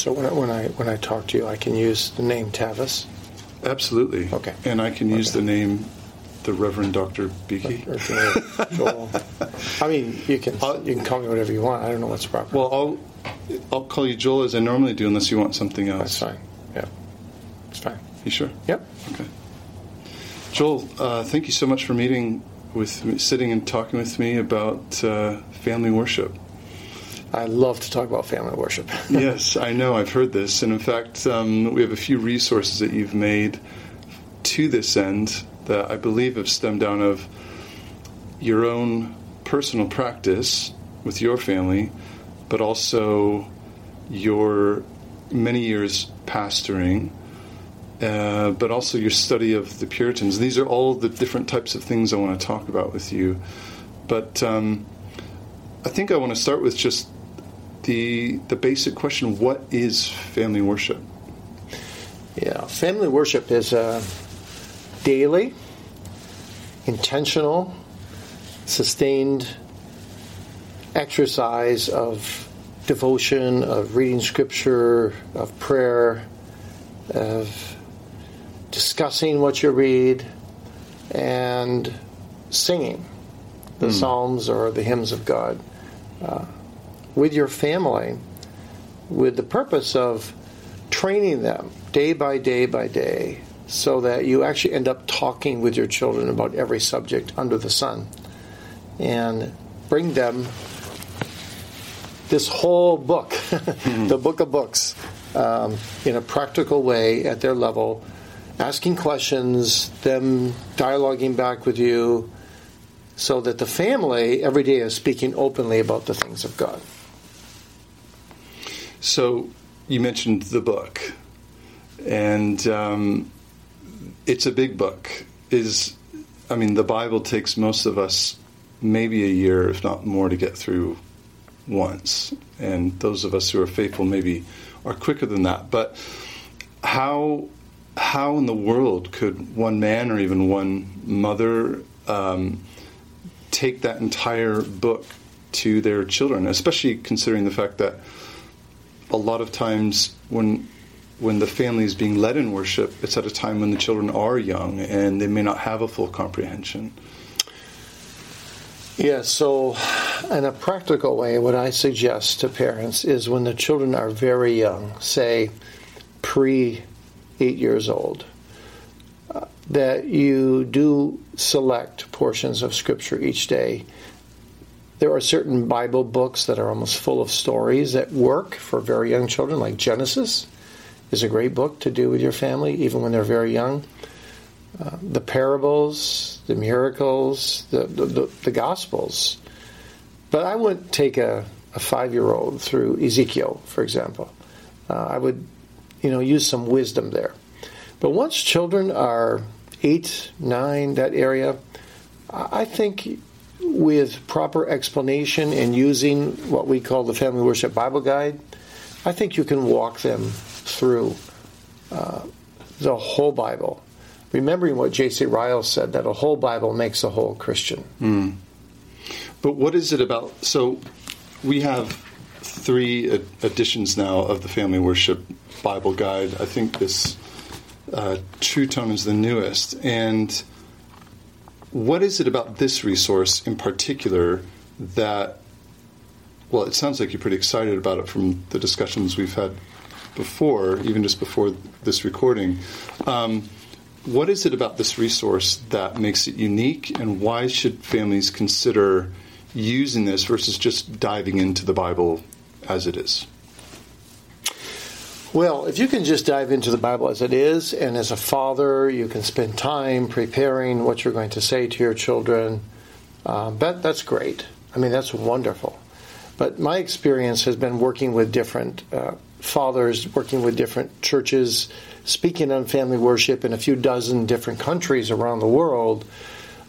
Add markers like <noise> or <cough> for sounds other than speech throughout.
So when I, when I when I talk to you, I can use the name Tavis. Absolutely. Okay. And I can use Okay. the name, the Reverend Dr. Beeke. I- Joel. I mean, you can you can call me whatever you want. I don't know what's proper. Well, I'll I'll call you Joel as I normally do, unless you want something else. that's fine. Yeah, it's fine. You sure? Yep. Okay. Joel, uh, thank you so much for meeting with me, sitting and talking with me about uh, family worship. I love to talk about family worship. <laughs> yes, I know. I've heard this, and in fact, um, we have a few resources that you've made to this end that I believe have stemmed down of your own personal practice with your family, but also your many years pastoring, uh, but also your study of the Puritans. These are all the different types of things I want to talk about with you. But um, I think I want to start with just the the basic question: What is family worship? Yeah, family worship is a daily, intentional, sustained exercise of devotion, of reading scripture, of prayer, of discussing what you read, and singing the psalms or the hymns of God uh, with your family with the purpose of training them day by day by day so that you actually end up talking with your children about every subject under the sun and bring them this whole book, <laughs> the book of books, um, in a practical way at their level, asking questions, them dialoguing back with you, so that the family every day is speaking openly about the things of God. So you mentioned the book, and um, it's a big book. Is I mean, the Bible takes most of us maybe a year, if not more, to get through once, and those of us who are faithful maybe are quicker than that. But how how in the world could one man or even one mother um, take that entire book to their children, especially considering the fact that a lot of times when when the family is being led in worship, it's at a time when the children are young and they may not have a full comprehension. Yeah, so in a practical way, what I suggest to parents is when the children are very young, say pre eight years old, uh, that you do select portions of Scripture each day. There are certain Bible books that are almost full of stories that work for very young children, like Genesis is a great book to do with your family, even when they're very young. Uh, the parables, the miracles, the, the, the, the Gospels. But I wouldn't take a, a five year old through Ezekiel, for example. Uh, I would, you know, use some wisdom there. But once children are eight, nine, that area, I I think with proper explanation and using what we call the Family Worship Bible Guide, I think you can walk them through uh, the whole Bible. Remembering what J.C. Ryle said, that a whole Bible makes a whole Christian. But what is it about? So we have three ed- editions now of the Family Worship Bible Guide. I think this uh, TruTone is the newest. And what is it about this resource in particular that, well, it sounds like you're pretty excited about it from the discussions we've had before, even just before this recording. Um, what is it about this resource that makes it unique, and why should families consider using this versus just diving into the Bible as it is? Well, if you can just dive into the Bible as it is, and as a father, you can spend time preparing what you're going to say to your children, um, that, that's great. I mean, that's wonderful. But my experience has been working with different uh, fathers, working with different churches, speaking on family worship in a few dozen different countries around the world,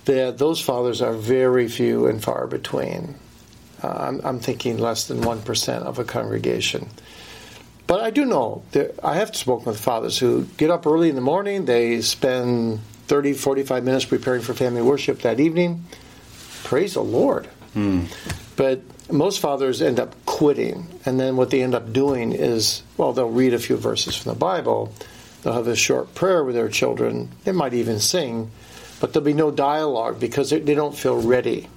that those fathers are very few and far between. Uh, I'm, I'm thinking less than 1% of a congregation. But I do know that I have spoken with fathers who get up early in the morning, they spend 30, 45 minutes preparing for family worship that evening. Praise the Lord. Hmm. But most fathers end up quitting. And then what they end up doing is, well, they'll read a few verses from the Bible, they'll have a short prayer with their children, they might even sing, but there'll be no dialogue because they don't feel ready.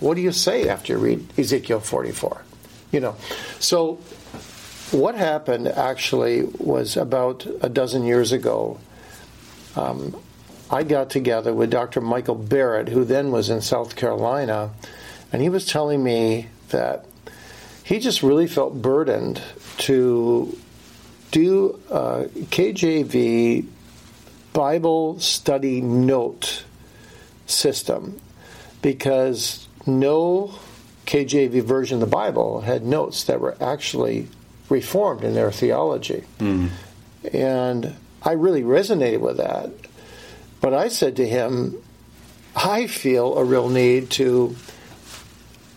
What do you say after you read Ezekiel 44? You know, so what happened actually was about a dozen years ago. Um, I got together with Dr. Michael Barrett, who then was in South Carolina, and he was telling me that he just really felt burdened to do a KJV Bible study note system because no KJV version of the Bible had notes that were actually reformed in their theology. Mm. And I really resonated with that. But I said to him, I feel a real need to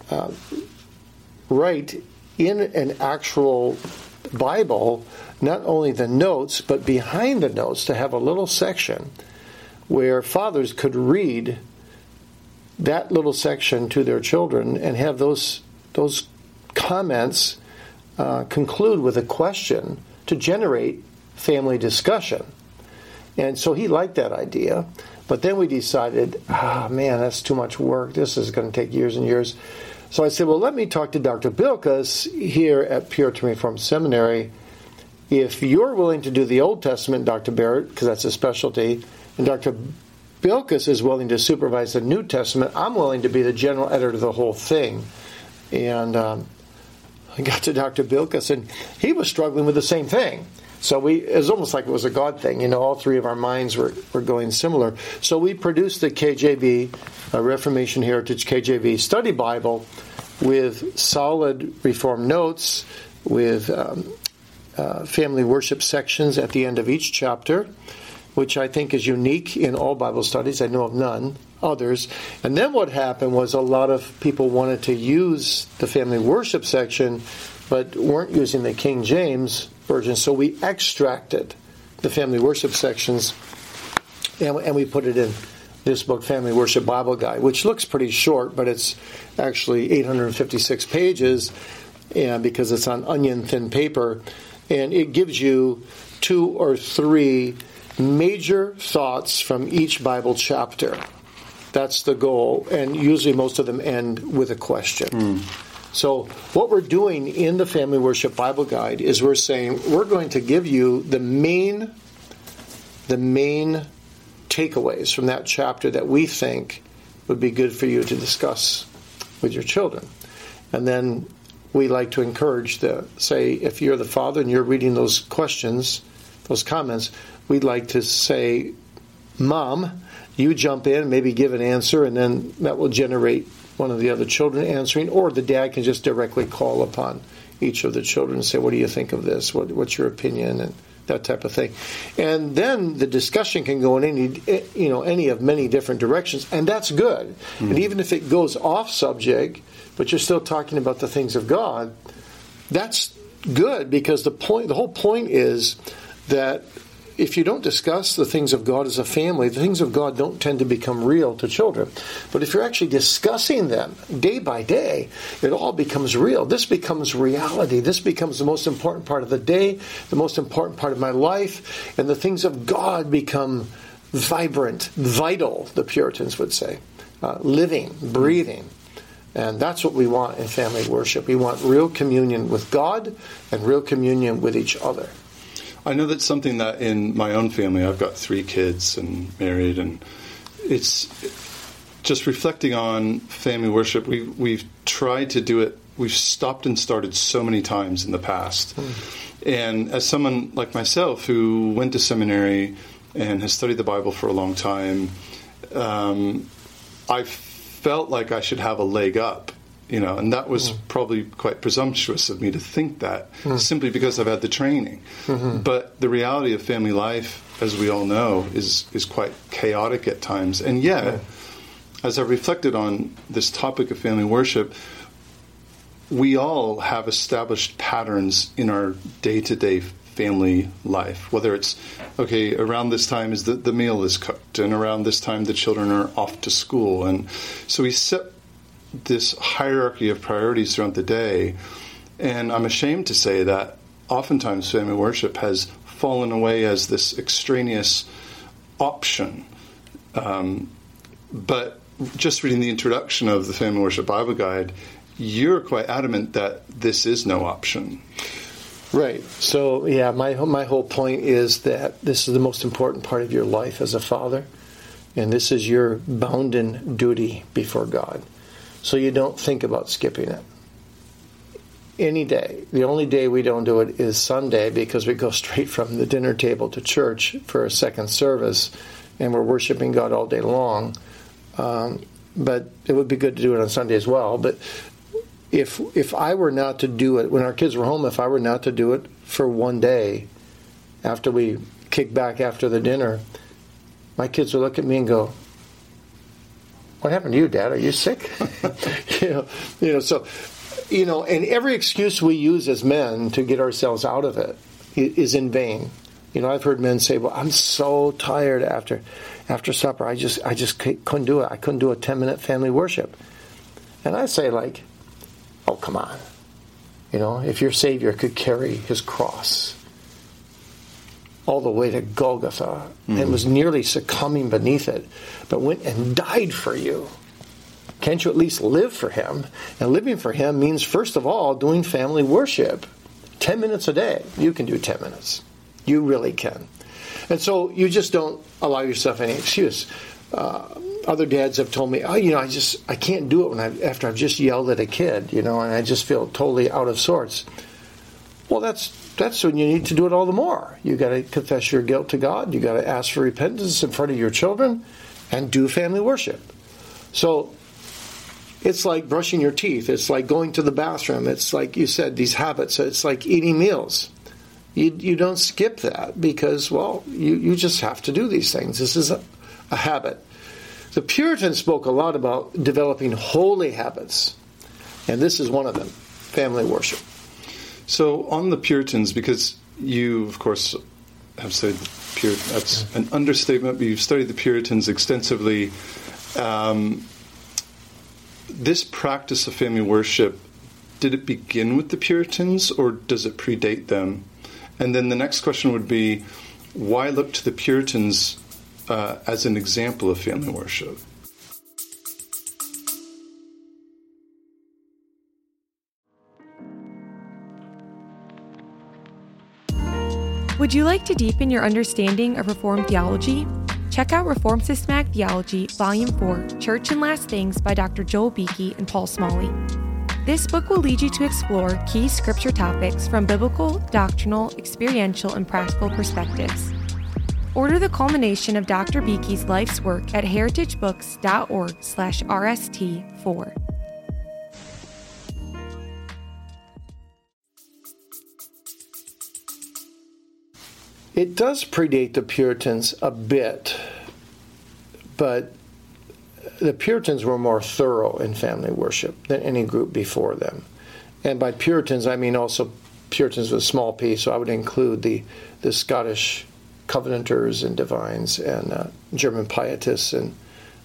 uh, write in an actual Bible not only the notes, but behind the notes to have a little section where fathers could read that little section to their children and have those those comments uh, conclude with a question to generate family discussion. And so he liked that idea. But then we decided, ah, man, that's too much work. This is going to take years and years. So I said, well, let me talk to Dr. Bilkes here at Puritan Reformed Seminary. If you're willing to do the Old Testament, Dr. Barrett, because that's a specialty, and Dr. Bilkes is willing to supervise the New Testament, I'm willing to be the general editor of the whole thing. And um, I got to Dr. Bilkes, and he was struggling with the same thing. So we, it was almost like it was a God thing. You know, all three of our minds were, were going similar. So we produced the KJV, uh, Reformation Heritage KJV Study Bible, with solid Reformed notes, with um, uh, family worship sections at the end of each chapter, which I think is unique in all Bible studies. I know of none others. And then what happened was a lot of people wanted to use the family worship section, but weren't using the King James version. So we extracted the family worship sections and, and we put it in this book, Family Worship Bible Guide, which looks pretty short, but it's actually 856 pages and because it's on onion thin paper. And it gives you two or three major thoughts from each Bible chapter. That's the goal. And usually most of them end with a question. Mm. So, what we're doing in the Family Worship Bible Guide is we're saying we're going to give you the main the main takeaways from that chapter that we think would be good for you to discuss with your children. And then we like to encourage the say if you're the father and you're reading those questions, those comments, we'd like to say, "Mom, you jump in, maybe give an answer, and then that will generate one of the other children answering, or the dad can just directly call upon each of the children and say, "What do you think of this? What, what's your opinion?" and that type of thing. And then the discussion can go in any you know any of many different directions, and that's good. Mm-hmm. And even if it goes off subject, but you're still talking about the things of God, that's good because the point the whole point is that if you don't discuss the things of God as a family, the things of God don't tend to become real to children. But if you're actually discussing them day by day, it all becomes real. This becomes reality. This becomes the most important part of the day, the most important part of my life, and the things of God become vibrant, vital, the Puritans would say, uh, living, breathing. And that's what we want in family worship. We want real communion with God and real communion with each other. I know that's something that in my own family, I've got three kids and married, and it's just reflecting on family worship. We we've tried to do it. We've stopped and started so many times in the past. Mm. And as someone like myself who went to seminary and has studied the Bible for a long time, um, I felt like I should have a leg up you know, and that was mm. probably quite presumptuous of me to think that mm. simply because I've had the training. Mm-hmm. But the reality of family life, as we all know, is is quite chaotic at times. And yet, yeah. as I reflected on this topic of family worship, we all have established patterns in our day to day family life. Whether it's okay, around this time is the, the meal is cooked, and around this time the children are off to school, and so we set this hierarchy of priorities throughout the day. And I'm ashamed to say that oftentimes family worship has fallen away as this extraneous option. Um, but just reading the introduction of the Family Worship Bible Guide, you're quite adamant that this is no option. Right. So, yeah, my my whole point is that this is the most important part of your life as a father, and this is your bounden duty before God. So you don't think about skipping it. Any day. The only day we don't do it is Sunday because we go <laughs> straight from the dinner table to church for a second service, and we're worshiping God all day long. Um, but it would be good to do it on Sunday as well. But if if I were not to do it when our kids were home, if I were not to do it for one day after we kick back after the dinner, my kids would look at me and go, "What happened to you, Dad? Are you sick?" <laughs> you know, you know. So, you know, and every excuse we use as men to get ourselves out of it is in vain. You know, I've heard men say, "Well, I'm so tired after after supper. I just I just couldn't do it. I couldn't do a 10 minute family worship." And I say, like, Oh, come on. You know, if your Savior could carry his cross all the way to Golgotha mm-hmm. and was nearly succumbing beneath it, but went and died for you, can't you at least live for him? And living for him means, first of all, doing family worship. 10 minutes a day. You can do 10 minutes. You really can. And so you just don't allow yourself any excuse. Uh, other dads have told me, oh, you know, I just I can't do it when I after I've just yelled at a kid, you know, and I just feel totally out of sorts. Well, that's that's when you need to do it all the more. You got to confess your guilt to God. You got to ask for repentance in front of your children, and do family worship. So it's like brushing your teeth. It's like going to the bathroom. It's like you said these habits. It's like eating meals. You you don't skip that because well you you just have to do these things. This is a, a habit. The Puritans spoke a lot about developing holy habits, and this is one of them family worship. So, on the Puritans, because you, of course, have studied the Puritans, that's an understatement, but you've studied the Puritans extensively. Um, this practice of family worship, did it begin with the Puritans or does it predate them? And then the next question would be why look to the Puritans uh, as an example of family worship. Would you like to deepen your understanding of Reformed theology? Check out Reformed Systematic Theology, Volume 4 Church and Last Things by Dr. Joel Beeke and Paul Smalley. This book will lead you to explore key scripture topics from biblical, doctrinal, experiential, and practical perspectives. Order the culmination of Dr. Beeke's life's work at heritagebooks.org/rst4. It does predate the Puritans a bit, but the Puritans were more thorough in family worship than any group before them. And by Puritans, I mean also Puritans with a small p, so I would include the, the Scottish Covenanters and Divines and uh, German Pietists and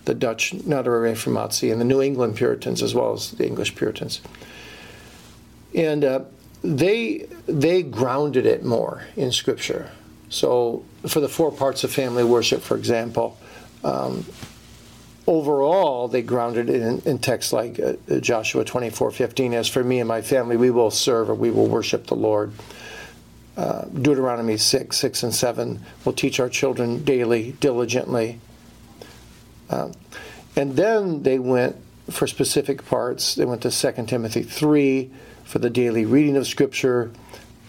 the Dutch Nadere Reformatie and the New England Puritans as well as the English Puritans. And uh, they they grounded it more in Scripture. So for the four parts of family worship, for example, um, overall they grounded in, in texts like uh, Joshua 24:15. As for me and my family, we will serve or we will worship the Lord uh, Deuteronomy 6, 6 and 7 will teach our children daily, diligently. Uh, and then they went for specific parts. They went to 2 Timothy 3 for the daily reading of Scripture.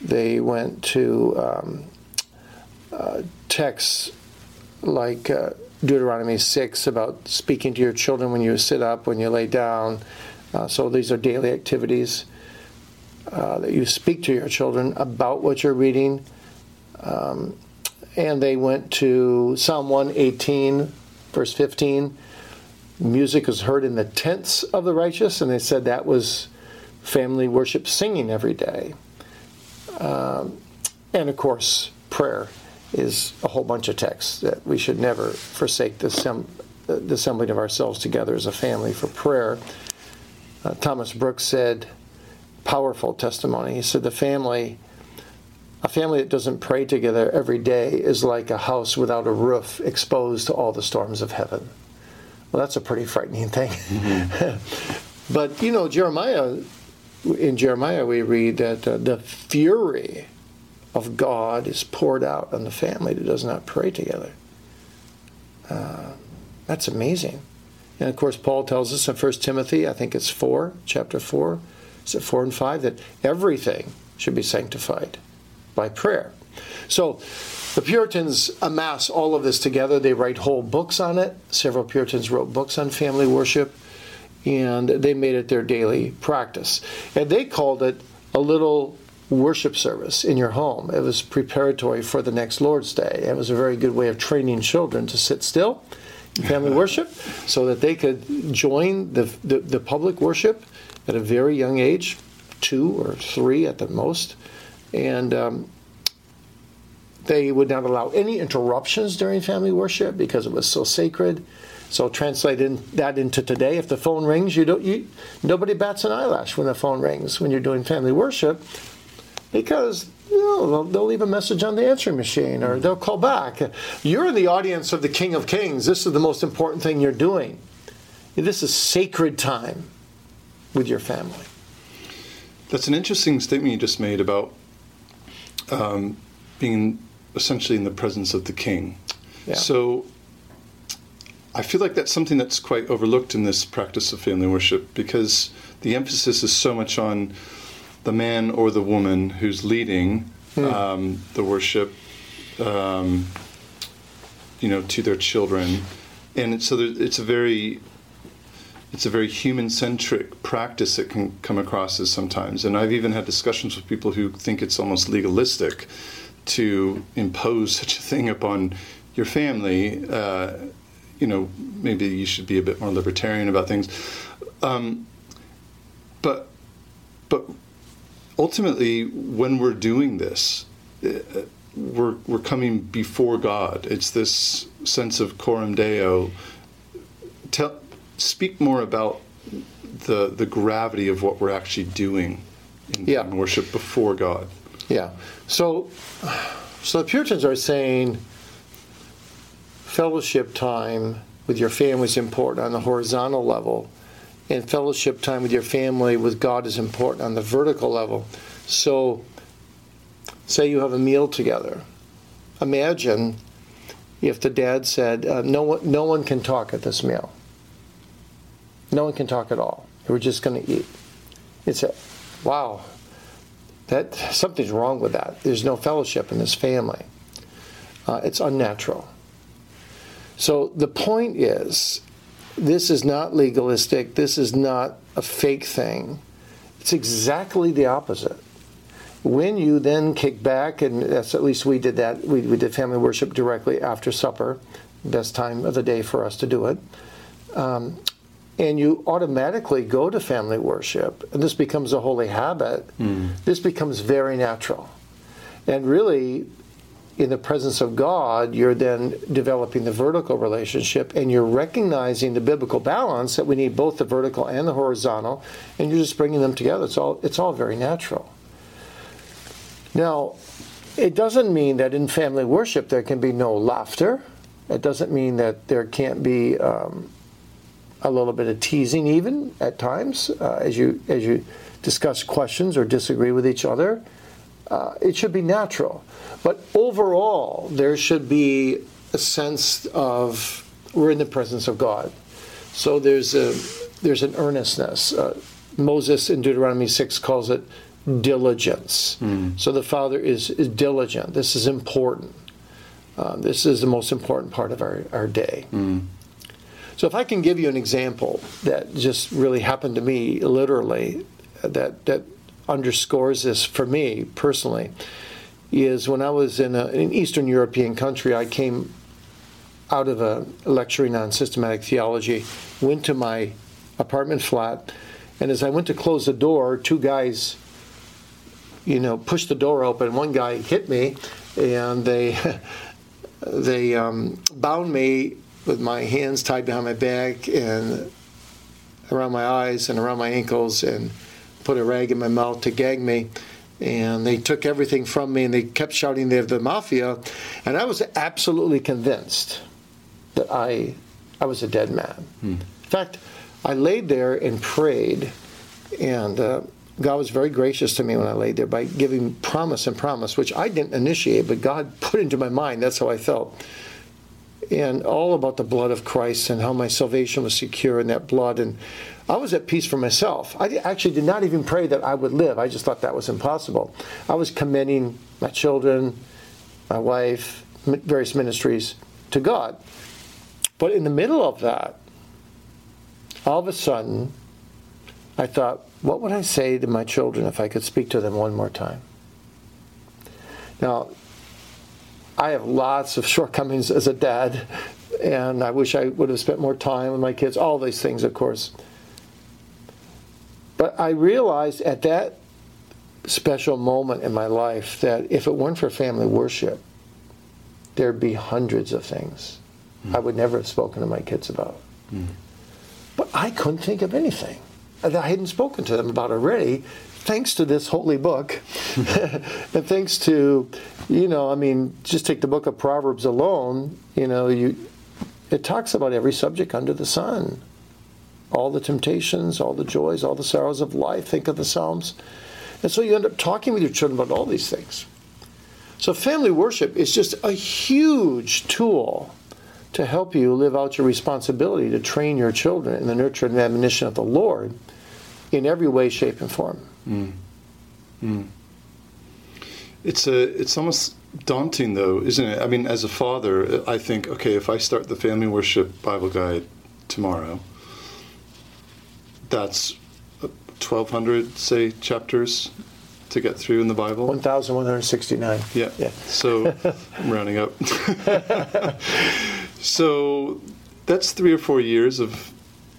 They went to um, texts like uh, Deuteronomy 6 about speaking to your children when you sit up, when you lay down. Uh, so these are daily activities. Uh, that you speak to your children about what you're reading. Um, and they went to Psalm 118, verse 15. Music is heard in the tents of the righteous, and they said that was family worship singing every day. Um, and of course, prayer is a whole bunch of texts that we should never forsake the, sem- the assembling of ourselves together as a family for prayer. Uh, Thomas Brooks said, powerful testimony. He said the family, a family that doesn't pray together every day is like a house without a roof exposed to all the storms of heaven. Well, that's a pretty frightening thing. Mm-hmm. <laughs> but, you know, Jeremiah, in Jeremiah, we read that uh, the fury of God is poured out on the family that does not pray together. Uh, that's amazing. And of course, Paul tells us in 1 Timothy, I think it's 4, chapter 4, is it 4 and 5, that everything should be sanctified by prayer. So the Puritans amass all of this together. They write whole books on it. Several Puritans wrote books on family worship, and they made it their daily practice. And they called it a little worship service in your home. It was preparatory for the next Lord's Day. It was a very good way of training children to sit still in family <laughs> worship so that they could join the, the, the, public worship at a very young age, two or three at the most. And um, they would not allow any interruptions during family worship because it was so sacred. So translate in, that into today. If the phone rings, you don't. You, nobody bats an eyelash when the phone rings when you're doing family worship because you know, they'll, they'll, leave a message on the answering machine or they'll call back. You're in the audience of the King of Kings. This is the most important thing you're doing. This is sacred time with your family. That's an interesting statement you just made about um, being essentially in the presence of the King. Yeah. So I feel like that's something that's quite overlooked in this practice of family worship because the emphasis is so much on the man or the woman who's leading hmm. um, the worship, um, you know, to their children, and so there, it's a very it's a very human centric practice that can come across as sometimes. And I've even had discussions with people who think it's almost legalistic to impose <laughs> such a thing upon your family. Uh, you know, maybe you should be a bit more libertarian about things. Um, but but ultimately, when we're doing this, uh, we're, we're coming before God. It's this sense of coram deo. Tell, speak more about the the gravity of what we're actually doing in, yeah. in worship before God. Yeah. So, so the Puritans are saying fellowship time with your family is important on the horizontal level, and fellowship time with your family with God is important on the vertical level. So, say you have a meal together. Imagine if the dad said, uh, no, one, no one can talk at this meal. No one can talk at all. We're just going to eat. It's a, wow, that something's wrong with that. There's no fellowship in this family. Uh, it's unnatural. So the point is, this is not legalistic. This is not a fake thing. It's exactly the opposite. When you then kick back, and that's at least we did that, we, we did family worship directly after supper, best time of the day for us to do it. Um, and you automatically go to family worship, and this becomes a holy habit. Mm. This becomes very natural. And really, in the presence of God, you're then developing the vertical relationship and you're recognizing the biblical balance that we need both the vertical and the horizontal, and you're just bringing them together. It's all, it's all very natural. Now, it doesn't mean that in family worship there can be no laughter. It doesn't mean that there can't be um, a little bit of teasing, even at times, uh, as you as you discuss questions or disagree with each other. Uh, it should be natural. But overall, there should be a sense of we're in the presence of God. So there's a there's an earnestness. Uh, Moses in Deuteronomy six calls it diligence. Mm. So the father is, is diligent. This is important. Uh, this is the most important part of our, our day. Mm. So if I can give you an example that just really happened to me literally, that that underscores this for me personally is when I was in a, an Eastern European country, I came out of a lecturing on systematic theology, went to my apartment flat, and as I went to close the door, two guys, you know, pushed the door open. One guy hit me, and they <laughs> they um, bound me with my hands tied behind my back and around my eyes and around my ankles and put a rag in my mouth to gag me. And they took everything from me and they kept shouting they're the mafia. And I was absolutely convinced that I, I was a dead man. Hmm. In fact, I laid there and prayed. And uh, God was very gracious to me when I laid there by giving promise and promise, which I didn't initiate, but God <laughs> put into my mind. That's how I felt and all about the blood of Christ and how my salvation was secure in that blood. And I was at peace for myself. I actually did not even pray that I would live. I just thought that was impossible. I was commending my children, my wife, various ministries to God. But in the middle of that, all of a sudden, I thought, what would I say to my children if I could speak to them one more time? Now, I have lots of shortcomings as a dad, and I wish I would have spent more time with my kids, all these things, of course. But I realized at that special moment in my life that if it weren't for family worship, there'd be hundreds of things mm. I would never have spoken to my kids about. Mm. But I couldn't think of anything that I hadn't spoken to them about already thanks to this holy book, <laughs> and thanks to, you know, I mean, just take the book of Proverbs alone, you know, you, it talks about every subject under the sun. All the temptations, all the joys, all the sorrows of life. Think of the Psalms. And so you end up talking with your children about all these things. So family worship is just a huge tool to help you live out your responsibility to train your children in the nurture and admonition of the Lord in every way, shape, and form. Mm. Mm. It's a. It's almost daunting, though, isn't it? I mean, as a father, I think, okay, if I start the family worship Bible guide tomorrow, that's 1,200, say, chapters to get through in the Bible? 1,169. Yeah. yeah. So I'm rounding up. <laughs> so that's three or four years of,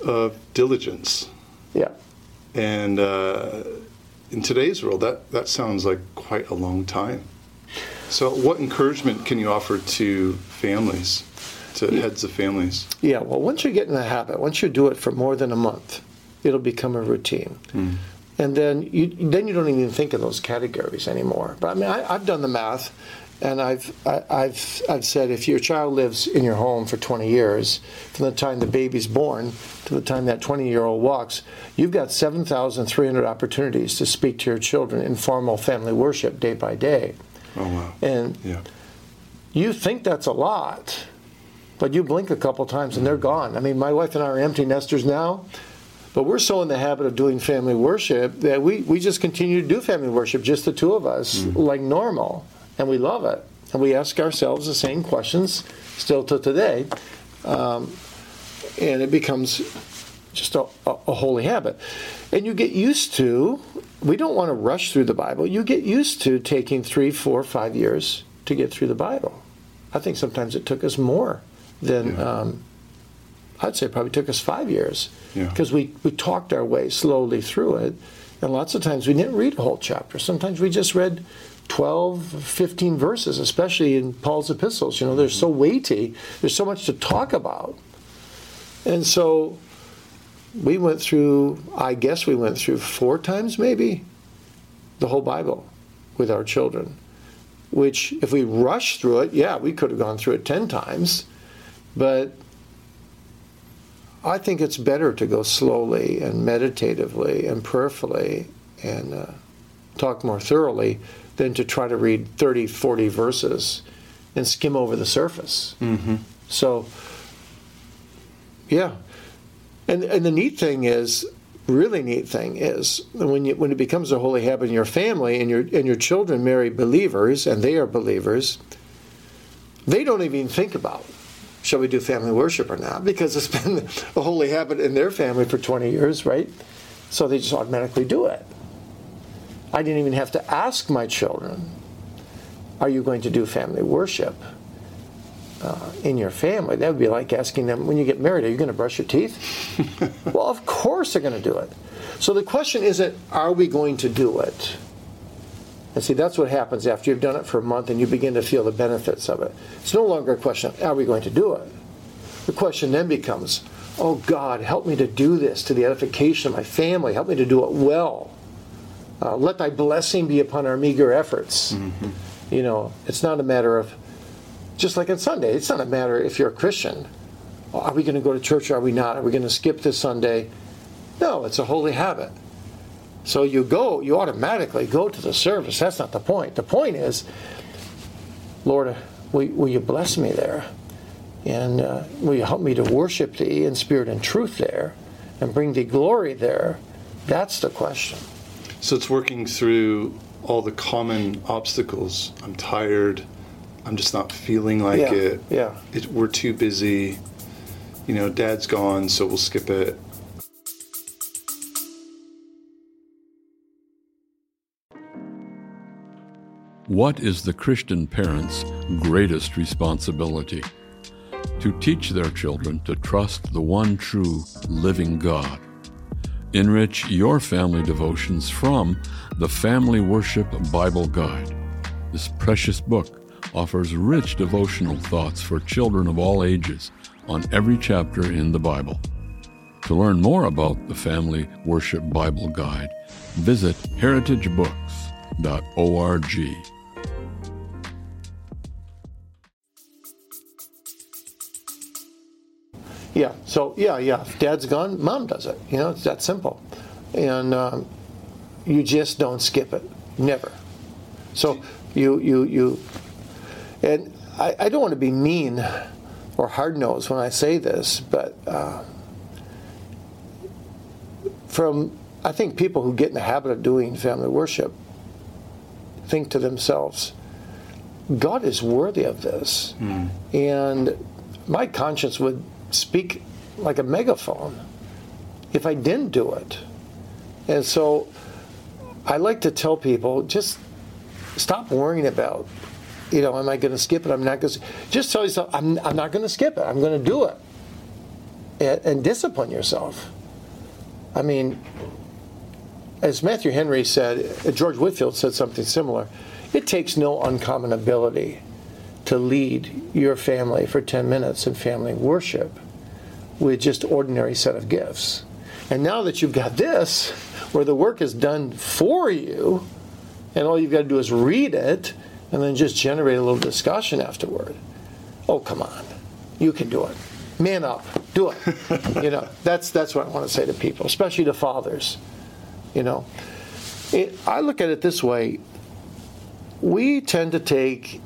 of diligence. Yeah. And uh, in today's world, that, that sounds like quite a long time. So, what encouragement can you offer to families, to heads of families? Yeah, well, once you get in the habit, once you do it for more than a month, it'll become a routine. Mm. And then you then you don't even think of those categories anymore. But I mean, I, I've done the math, and I've I, have i I've said if your child lives in your home for 20 years, from the time the baby's born to the time that 20 year old walks, you've got 7,300 opportunities to speak to your children in formal family worship day by day. Oh wow! And yeah. you think that's a lot, but you blink a couple times and they're gone. I mean, my wife and I are empty nesters now. But we're so in the habit of doing family worship that we, we just continue to do family worship, just the two of us, mm-hmm. like normal and we love it. And we ask ourselves the same questions still to today. Um, and it becomes just a, a, a, holy habit. And you get used to, we don't want to rush through the Bible. You get used to taking three, four, five years to get through the Bible. I think sometimes it took us more than, yeah. um, I'd say probably took us five years. Because yeah. we, we talked our way slowly through it. And lots of times we didn't read a whole chapter. Sometimes we just read 12, 15 verses, especially in Paul's epistles. You know, they're so weighty, there's so much to talk about. And so we went through, I guess we went through four times maybe, the whole Bible with our children. Which, if we rushed through it, yeah, we could have gone through it 10 times. But I think it's better to go slowly and meditatively and prayerfully and uh, talk more thoroughly than to try to read 30, 40 verses and skim over the surface. Mm-hmm. So, yeah. And, and the neat thing is, really neat thing is when you when it becomes a holy habit in your family and your and your children marry believers and they are believers, they don't even think about shall we do family worship or not because it's been <laughs> a holy habit in their family for 20 years, right? So they just automatically do it. I didn't even have to ask my children, Are you going to do family worship uh, in your family? That would be like asking them, When you get married, are you going to brush your teeth? <laughs> well, of course they're going to do it. So the question isn't, Are we going to do it? And see, that's what happens after you've done it for a month and you begin to feel the benefits of it. It's no longer a question of, Are we going to do it? The question then becomes, Oh God, help me to do this to the edification of my family. Help me to do it well Uh, let thy blessing be upon our meager efforts. Mm-hmm. You know, it's not a matter of, just like on Sunday, it's not a matter if you're a Christian. Are we going to go to church or are we not? Are we going to skip this Sunday? No, it's a holy habit. So you go, you automatically go to the service. That's not the point. The point is, Lord, will, will you bless me there? And uh, will you help me to worship thee in spirit and truth there and bring thee glory there? That's the question. So it's working through all the common obstacles. I'm tired. I'm just not feeling like yeah, it. Yeah. It, we're too busy. You know, dad's gone, so we'll skip it. What is the Christian parent's greatest responsibility? To teach their children to trust the one true living God. Enrich your family devotions from the Family Worship Bible Guide. This precious book offers rich devotional thoughts for children of all ages on every chapter in the Bible. To learn more about the Family Worship Bible Guide, visit heritagebooks.org. Yeah. So yeah, yeah. If dad's gone, mom does it. You know, it's that simple, and um, you just don't skip it. Never. So you you you, and I, I don't want to be mean or hard nosed when I say this, but uh, from I think people who get in the habit of doing family worship think to themselves, God is worthy of this, mm. and my conscience would speak like a megaphone if I didn't do it. And so I like to tell people just stop worrying about, you know, am I going to skip it? I'm not going to. Just tell yourself, I'm, I'm not going to skip it. I'm going to do it. And, and discipline yourself. I mean, as Matthew Henry said, uh, George Whitefield said something similar. It takes no uncommon ability to lead your family for 10 minutes in family worship with just ordinary set of gifts. And now that you've got this, where the work is done for you, and all you've got to do is read it and then just generate a little discussion afterward. Oh, come on. You can do it. Man up. Do it. <laughs> you know, that's that's what I want to say to people, especially to fathers. You know, it, I look at it this way. We tend to take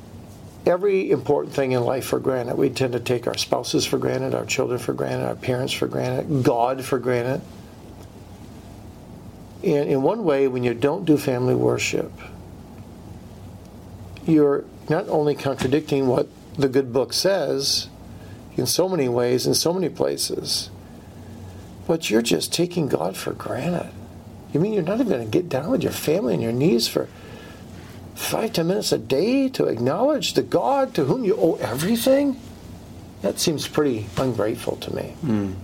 every important thing in life for granted. We tend to take our spouses for granted, our children for granted, our parents for granted, God for granted. And in one way, when you don't do family worship, you're not only contradicting what the good book says in so many ways, in so many places, but you're just taking God for granted. You mean you're not even going to get down with your family on your knees for five, ten minutes a day to acknowledge the God to whom you owe everything? That seems pretty ungrateful to me. Mm.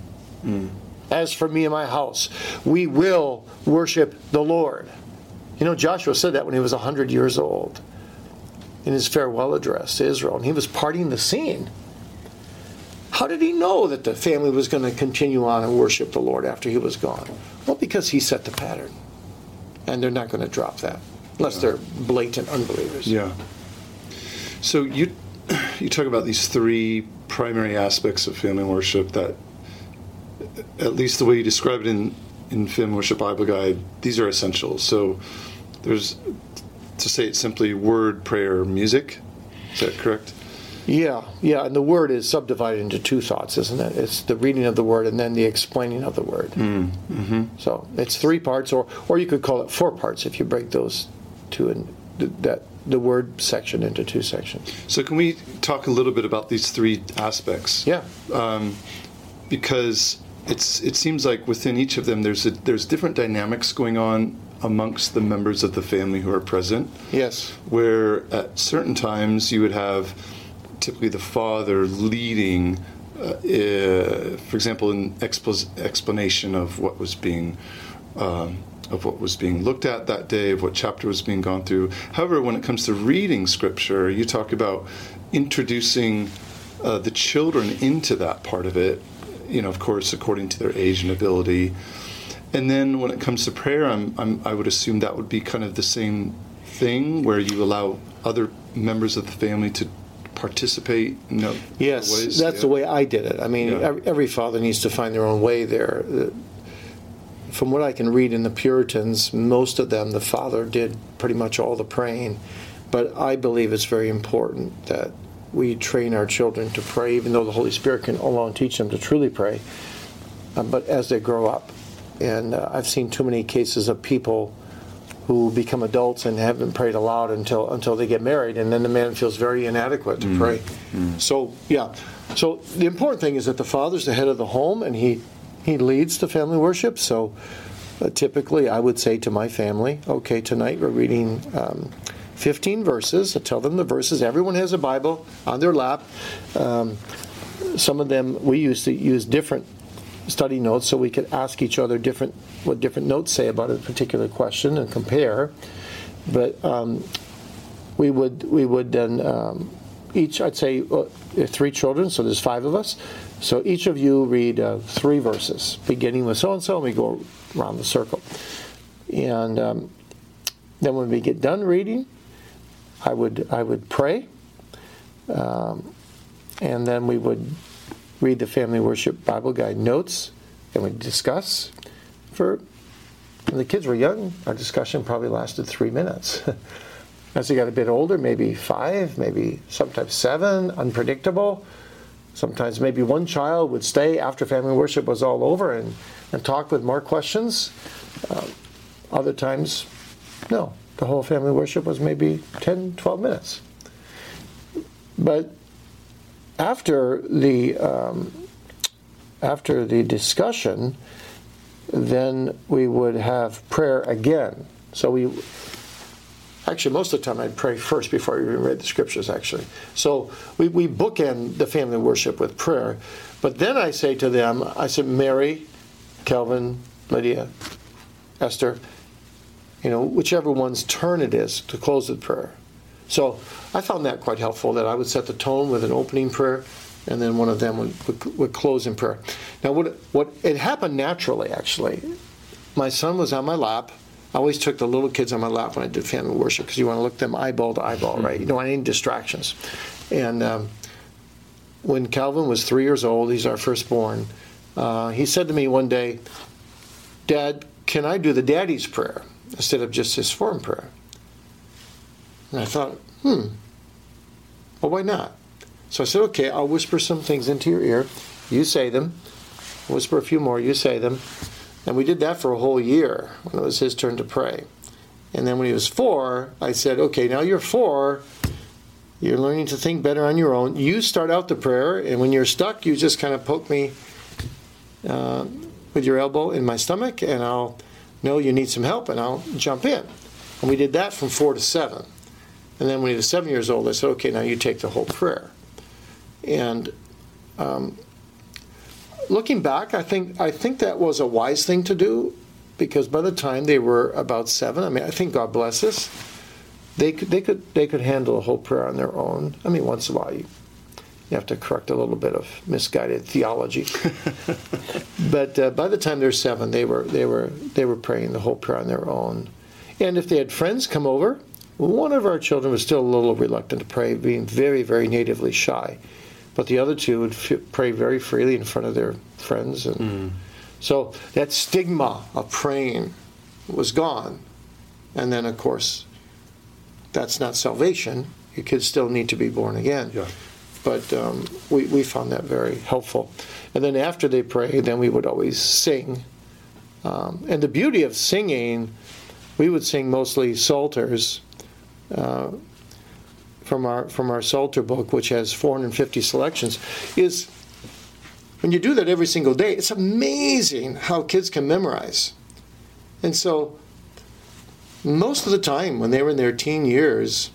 Mm. As for me and my house, we will worship the Lord. You know, Joshua said that when he was 100 years old in his farewell address to Israel, and he was parting the scene. How did he know that the family was going to continue on and worship the Lord after he was gone? Well, because he set the pattern. And they're not going to drop that unless they're blatant unbelievers. Yeah. So you <clears throat> you talk about these three primary aspects of family worship that, at least the way you describe it in in Family Worship Bible Guide, these are essential. So there's to say it simply, word, prayer, music. Is that correct? Yeah, yeah, and the word is subdivided into two thoughts, isn't it? It's the reading of the word and then the explaining of the word. Mm, mm-hmm. So it's three parts, or or you could call it four parts if you break those two and that the word section into two sections. So can we talk a little bit about these three aspects? Yeah. Um, because it's it seems like within each of them there's a, there's different dynamics going on amongst the members of the family who are present. Yes. Where at certain times you would have typically the father leading, uh, uh, for example, an explanation of what was being. Um, of what was being looked at that day, of what chapter was being gone through. However, when it comes to reading scripture, you talk about introducing uh, the children into that part of it, you know, of course, according to their age and ability. And then when it comes to prayer, I'm, I'm, I would assume that would be kind of the same thing where you allow other members of the family to participate in other Yes, ways. that's Yeah. the way I did it. I mean, Yeah. every, every father needs to find their own way there. From what I can read in the Puritans, most of them, the father did pretty much all the praying. But I believe it's very important that we train our children to pray, even though the Holy Spirit can alone teach them to truly pray. Uh, but as they grow up, and uh, I've seen too many cases of people who become adults and haven't prayed aloud until until they get married, and then the man feels very inadequate to pray. So yeah, so the important thing is that the father's the head of the home, and he he leads the family worship. So uh, typically, I would say to my family, okay, tonight we're reading. Um, 15 verses. I tell them the verses. Everyone has a Bible on their lap. Um, some of them we used to use different study notes so we could ask each other different what different notes say about a particular question and compare. But um, we would we would then um, each I'd say uh, three children, so there's five of us. So each of you read uh, three verses, beginning with so and so, and we go around the circle. And um, then when we get done reading, I would I would pray, um, and then we would read the Family Worship Bible Guide notes, and we'd discuss. For when the kids were young, our discussion probably lasted three minutes. <laughs> As they got a bit older, maybe five, maybe sometimes seven, unpredictable. Sometimes maybe one child would stay after family worship was all over and, and talk with more questions. Uh, other times, no. The whole family worship was maybe 10, 12 minutes. But after the um, after the discussion, then we would have prayer again. So we actually most of the time I'd pray first before I even read the scriptures. Actually, so we we bookend the family worship with prayer. But then I say to them, I said, Mary, Calvin, Lydia, Esther, you know, whichever one's turn it is to close with prayer. So I found that quite helpful that I would set the tone with an opening prayer and then one of them would, would, would close in prayer. Now, what, what it happened naturally, actually. My son was on my lap. I always took the little kids on my lap when I did family worship because you want to look them eyeball to eyeball, right? You don't want any distractions. And um, when Calvin was three years old, he's our firstborn, uh, he said to me one day, Dad, can I do the daddy's prayer instead of just his form prayer? And I thought, hmm, well, why not? So I said, okay, I'll whisper some things into your ear. You say them. Whisper a few more, you say them. And we did that for a whole year when it was his turn to pray. And then when he was four, I said, okay, now you're four. You're learning to think better on your own. You start out the prayer, and when you're stuck, you just kind of poke me uh, with your elbow in my stomach, and I'll know you need some help, and I'll jump in. And we did that from four to seven. And then when he was seven years old, I said, okay, now you take the whole prayer. And um, looking back, I think I think that was a wise thing to do because by the time they were about seven, I mean, I think God bless us, they could they could they could handle a whole prayer on their own. I mean, once in a while you, you have to correct a little bit of misguided theology, <laughs> but uh, by the time they're seven, they were they were they were praying the whole prayer on their own. And if they had friends come over, one of our children was still a little reluctant to pray, being very very natively shy but the other two would f- pray very freely in front of their friends and mm. so that stigma of praying was gone. And then of course that's not salvation. Your kids still need to be born again. Yeah. but um, we, we found that very helpful. And then after they prayed then we would always sing. Um, and the beauty of singing we would sing mostly psalters uh, from our from our Psalter book, which has 450 selections, is when you do that every single day, it's amazing how kids can memorize. And so, most of the time when they were in their teen years,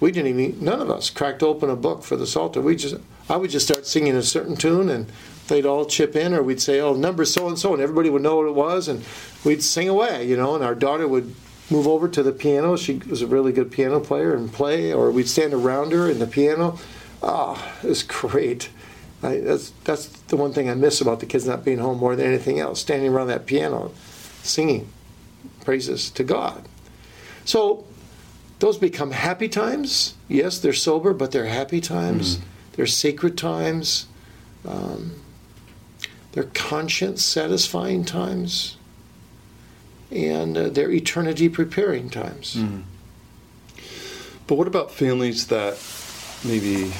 we didn't even none of us cracked open a book for the Psalter. We just I would just start singing a certain tune and they'd all chip in or we'd say, oh, number so and so, and everybody would know what it was, and we'd sing away, you know, and our daughter would move over to the piano. She was a really good piano player and play, or we'd stand around her in the piano. Oh, it was great. I, that's that's the one thing I miss about the kids not being home more than anything else. Standing around that piano, singing praises to God. So those become happy times. Yes, they're sober, but they're happy times. Mm. They're sacred times. Um, they're conscience satisfying times. And uh, they're eternity preparing times. Mm. But what about families that maybe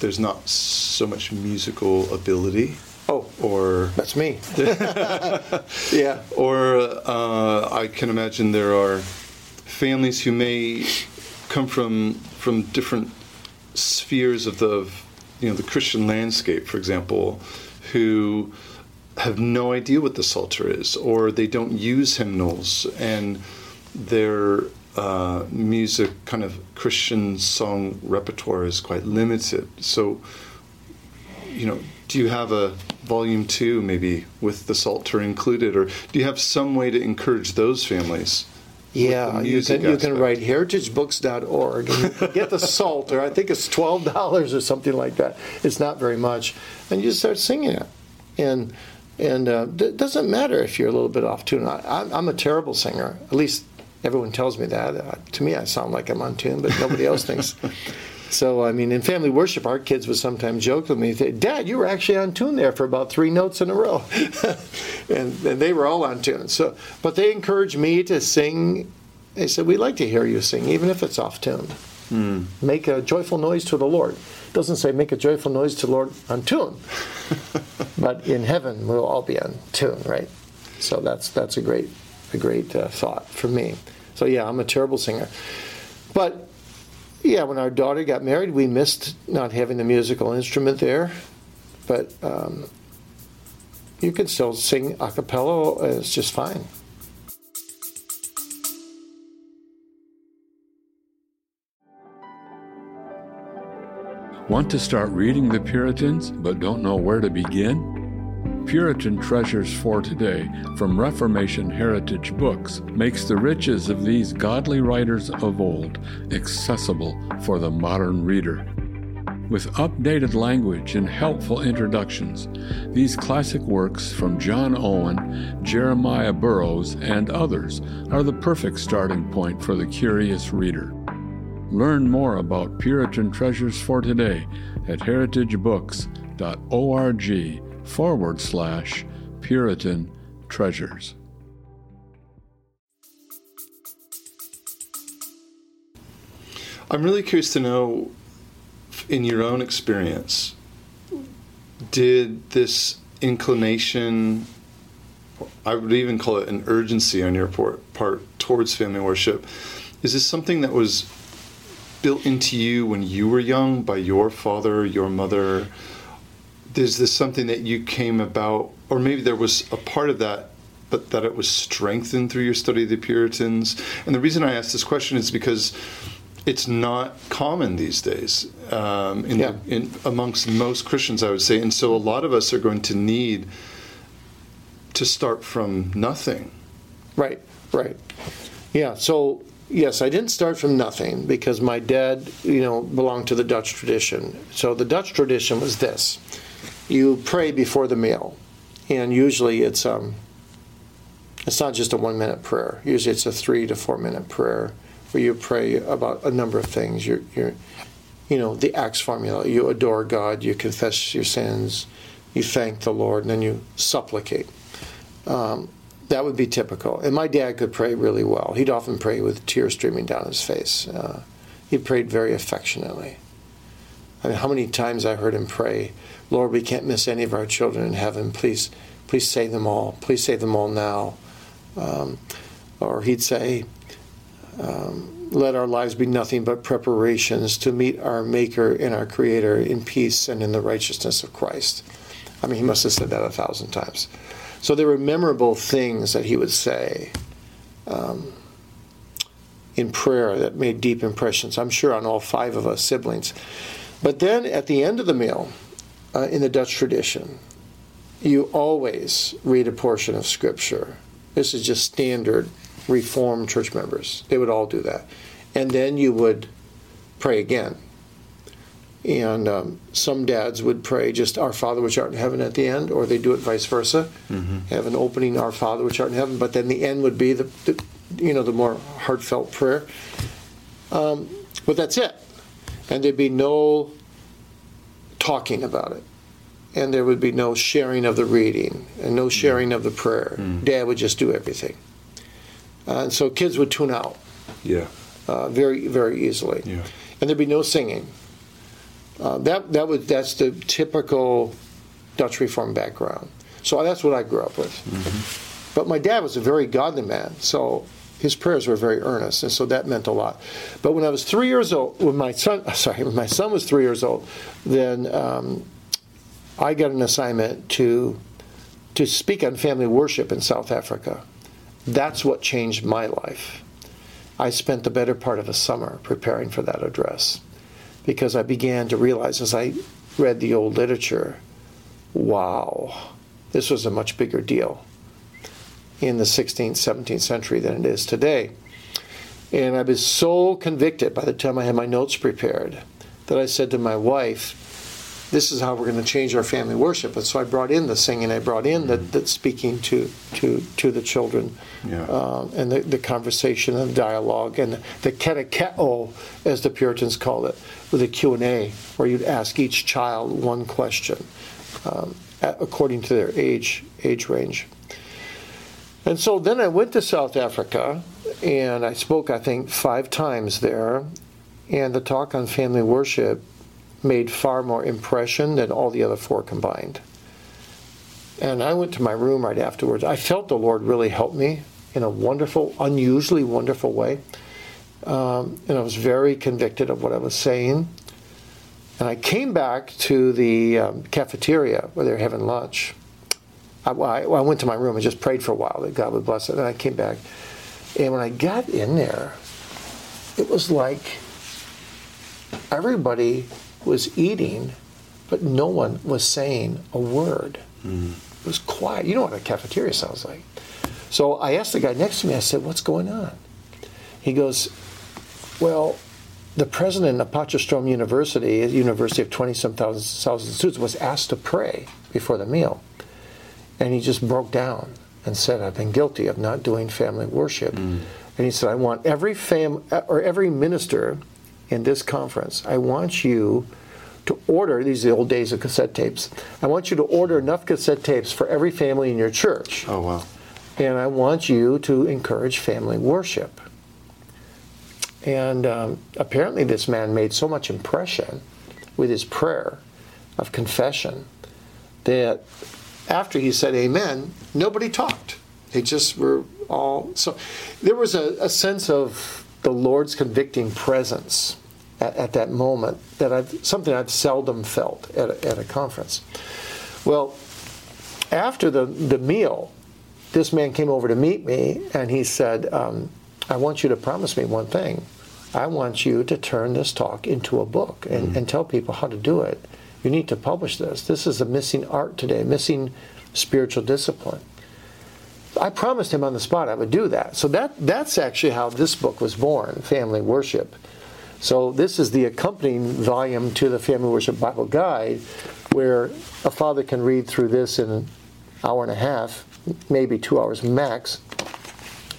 there's not so much musical ability? Oh, or that's me. <laughs> yeah. Or uh, I can imagine there are families who may come from from different spheres of the you know the Christian landscape, for example, who have no idea what the Psalter is, or they don't use hymnals, and their uh, music kind of Christian song repertoire is quite limited. So, you know, do you have a volume two maybe with the Psalter included, or do you have some way to encourage those families? Yeah, you can, you can write heritagebooks.org and get the <laughs> Psalter. I think it's twelve dollars or something like that. It's not very much, and you start singing it, and and uh, it doesn't matter if you're a little bit off tune. I, I'm a terrible singer. At least everyone tells me that. Uh, to me, I sound like I'm on tune, but nobody else thinks. <laughs> So, I mean, in family worship, our kids would sometimes joke with me, Dad, you were actually on tune there for about three notes in a row. <laughs> and, and, they were all on tune. So, but they encouraged me to sing. They said, We'd like to hear you sing, even if it's off tune. Hmm. Make a joyful noise to the Lord. Doesn't say make a joyful noise to the Lord on tune. <laughs> but in heaven, we'll all be on tune, right? So that's, that's a great, a great uh, thought for me. So, yeah, I'm a terrible singer. But yeah, when our daughter got married, we missed not having the musical instrument there, but um, you can still sing a cappella. It's just fine. Want to start reading the Puritans but don't know where to begin? Puritan Treasures for Today from Reformation Heritage Books makes the riches of these godly writers of old accessible for the modern reader. With updated language and helpful introductions, these classic works from John Owen, Jeremiah Burroughs, and others are the perfect starting point for the curious reader. Learn more about Puritan Treasures for Today at heritagebooks.org forward slash Puritan treasures. I'm really curious to know, in your own experience, did this inclination, I would even call it an urgency on your part towards family worship, is this something that was built into you when you were young by your father, your mother? is this something that you came about, or maybe there was a part of that, but that it was strengthened through your study of the Puritans? And the reason I ask this question is because it's not common these days um, in, yeah. in, amongst most Christians, I would say, and so a lot of us are going to need to start from nothing. Right, right. Yeah. So yes, I didn't start from nothing because my dad, you know, belonged to the Dutch tradition. So the Dutch tradition was this: you pray before the meal, and usually it's um, it's not just a one minute prayer. Usually it's a three to four minute prayer where you pray about a number of things. You're, you're you know, the Acts formula. You adore God, you confess your sins, you thank the Lord, and then you supplicate. Um, that would be typical. And my dad could pray really well. He'd often pray with tears streaming down his face. Uh, he prayed very affectionately. I mean, how many times I heard him pray, Lord, we can't miss any of our children in heaven. Please, please save them all. Please save them all now. Um, or he'd say, um, let our lives be nothing but preparations to meet our Maker and our Creator in peace and in the righteousness of Christ. I mean, he must have said that a thousand times. So there were memorable things that he would say um, in prayer that made deep impressions, I'm sure, on all five of us siblings. But then at the end of the meal, uh, in the Dutch tradition, you always read a portion of Scripture. This is just standard Reformed church members. They would all do that. And then you would pray again. And um, some dads would pray just Our Father which art in heaven at the end, or they do it vice versa. Mm-hmm. Have an opening Our Father which art in heaven, but then the end would be the, the you know the more heartfelt prayer. Um, but that's it, and there'd be no talking about it, and there would be no sharing of the reading and no sharing of the prayer. Mm. Dad would just do everything, uh, and so kids would tune out. Yeah. Uh, very very easily. Yeah. And there'd be no singing. Uh, that that was that's the typical Dutch Reformed background. So that's what I grew up with. Mm-hmm. But my dad was a very godly man, so his prayers were very earnest, and so that meant a lot. But when I was three years old, when my son, <laughs> sorry, when my son was three years old, then um, I got an assignment to to speak on family worship in South Africa. That's what changed my life. I spent the better part of a summer preparing for that address because I began to realize as I read the old literature, wow, this was a much bigger deal in the 16th, 17th century than it is today. And I was so convicted by the time I had my notes prepared that I said to my wife, this is how we're going to change our family worship. And so I brought in the singing, I brought in the, the speaking to, to, to the children, yeah. uh, and the, the conversation and the dialogue, and the catecheo, as the Puritans called it, with a Q&A, where you'd ask each child one question um, according to their age, age range. And so then I went to South Africa, and I spoke, I think, five times there, and the talk on family worship made far more impression than all the other four combined. And I went to my room right afterwards. I felt the Lord really helped me in a wonderful, unusually wonderful way. Um, and I was very convicted of what I was saying. And I came back to the um, cafeteria where they were having lunch. I, I, went to my room and just prayed for a while that God would bless it. And I came back. And when I got in there, it was like everybody was eating, but no one was saying a word. Mm. It was quiet. You know what a cafeteria sounds like. So I asked the guy next to me, I said, What's going on? He goes, Well, the president of Potchefstroom University, a university of 20 some thousand, thousand students, was asked to pray before the meal. And he just broke down and said, I've been guilty of not doing family worship. Mm. And he said, I want every fam or every minister in this conference, I want you to order, these are the old days of cassette tapes, I want you to order enough cassette tapes for every family in your church. Oh, wow. And I want you to encourage family worship. And um, apparently, this man made so much impression with his prayer of confession that after he said amen, nobody talked. They just were all. So there was a, a sense of the Lord's convicting presence at, at that moment that I've something I've seldom felt at a, at a conference. Well, after the, the meal, this man came over to meet me and he said, um, I want you to promise me one thing. I want you to turn this talk into a book and, mm-hmm. and tell people how to do it. You need to publish this. This is a missing art today, missing spiritual discipline. I promised him on the spot I would do that. So that that's actually how this book was born, Family Worship. So this is the accompanying volume to the Family Worship Bible Guide, where a father can read through this in an hour and a half, maybe two hours max,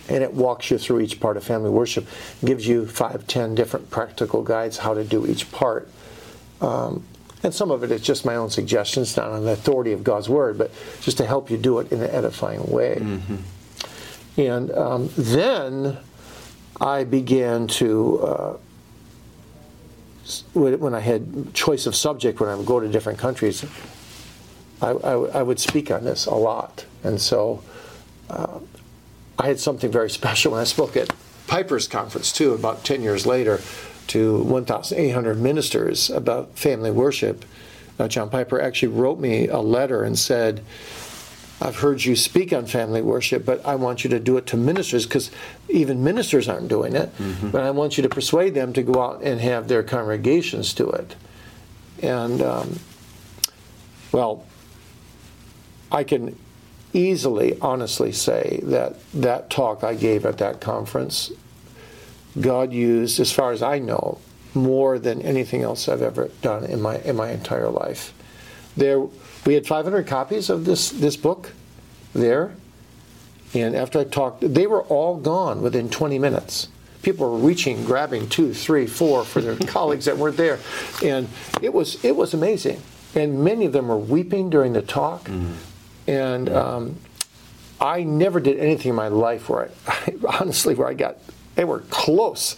and it walks you through each part of family worship, gives you five, ten different practical guides how to do each part. Um, and some of it is just my own suggestions, not on the authority of God's word, but just to help you do it in an edifying way. Mm-hmm. And um, then I began to, uh, when I had choice of subject, when I would go to different countries, I, I, I would speak on this a lot. And so uh, I had something very <laughs> special when I spoke at Piper's conference, too, about 10 years later to 1,800 ministers about family worship. Uh, John Piper actually wrote me a letter and said, I've heard you speak on family worship, but I want you to do it to ministers because even ministers aren't doing it. Mm-hmm. But I want you to persuade them to go out and have their congregations do it. And, um, well, I can easily, honestly say that that talk I gave at that conference God used, as far as I know, more than anything else I've ever done in my in my entire life. There, we had 500 copies of this this book there, and after I talked, they were all gone within 20 minutes. People were reaching, grabbing two, three, four for their <laughs> colleagues that weren't there, and it was it was amazing. And many of them were weeping during the talk, mm-hmm. and um, I never did anything in my life where I, <laughs> honestly, where I got, they were close,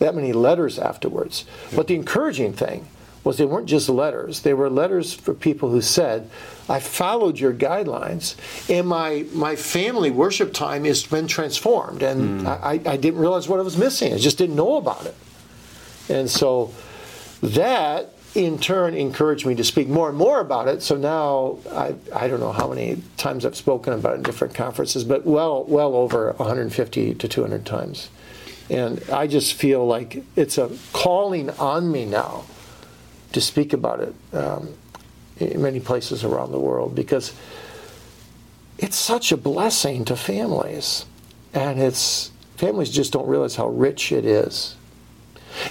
that many letters afterwards. But the encouraging thing was they weren't just letters. They were letters for people who said, I followed your guidelines and my, my family worship time has been transformed. And mm. I, I didn't realize what I was missing. I just didn't know about it. And so that in turn encouraged me to speak more and more about it. So now I, I don't know how many times I've spoken about it in different conferences, but well well over 150 to 200 times. And I just feel like it's a calling on me now to speak about it um, in many places around the world because it's such a blessing to families, and it's families just don't realize how rich it is.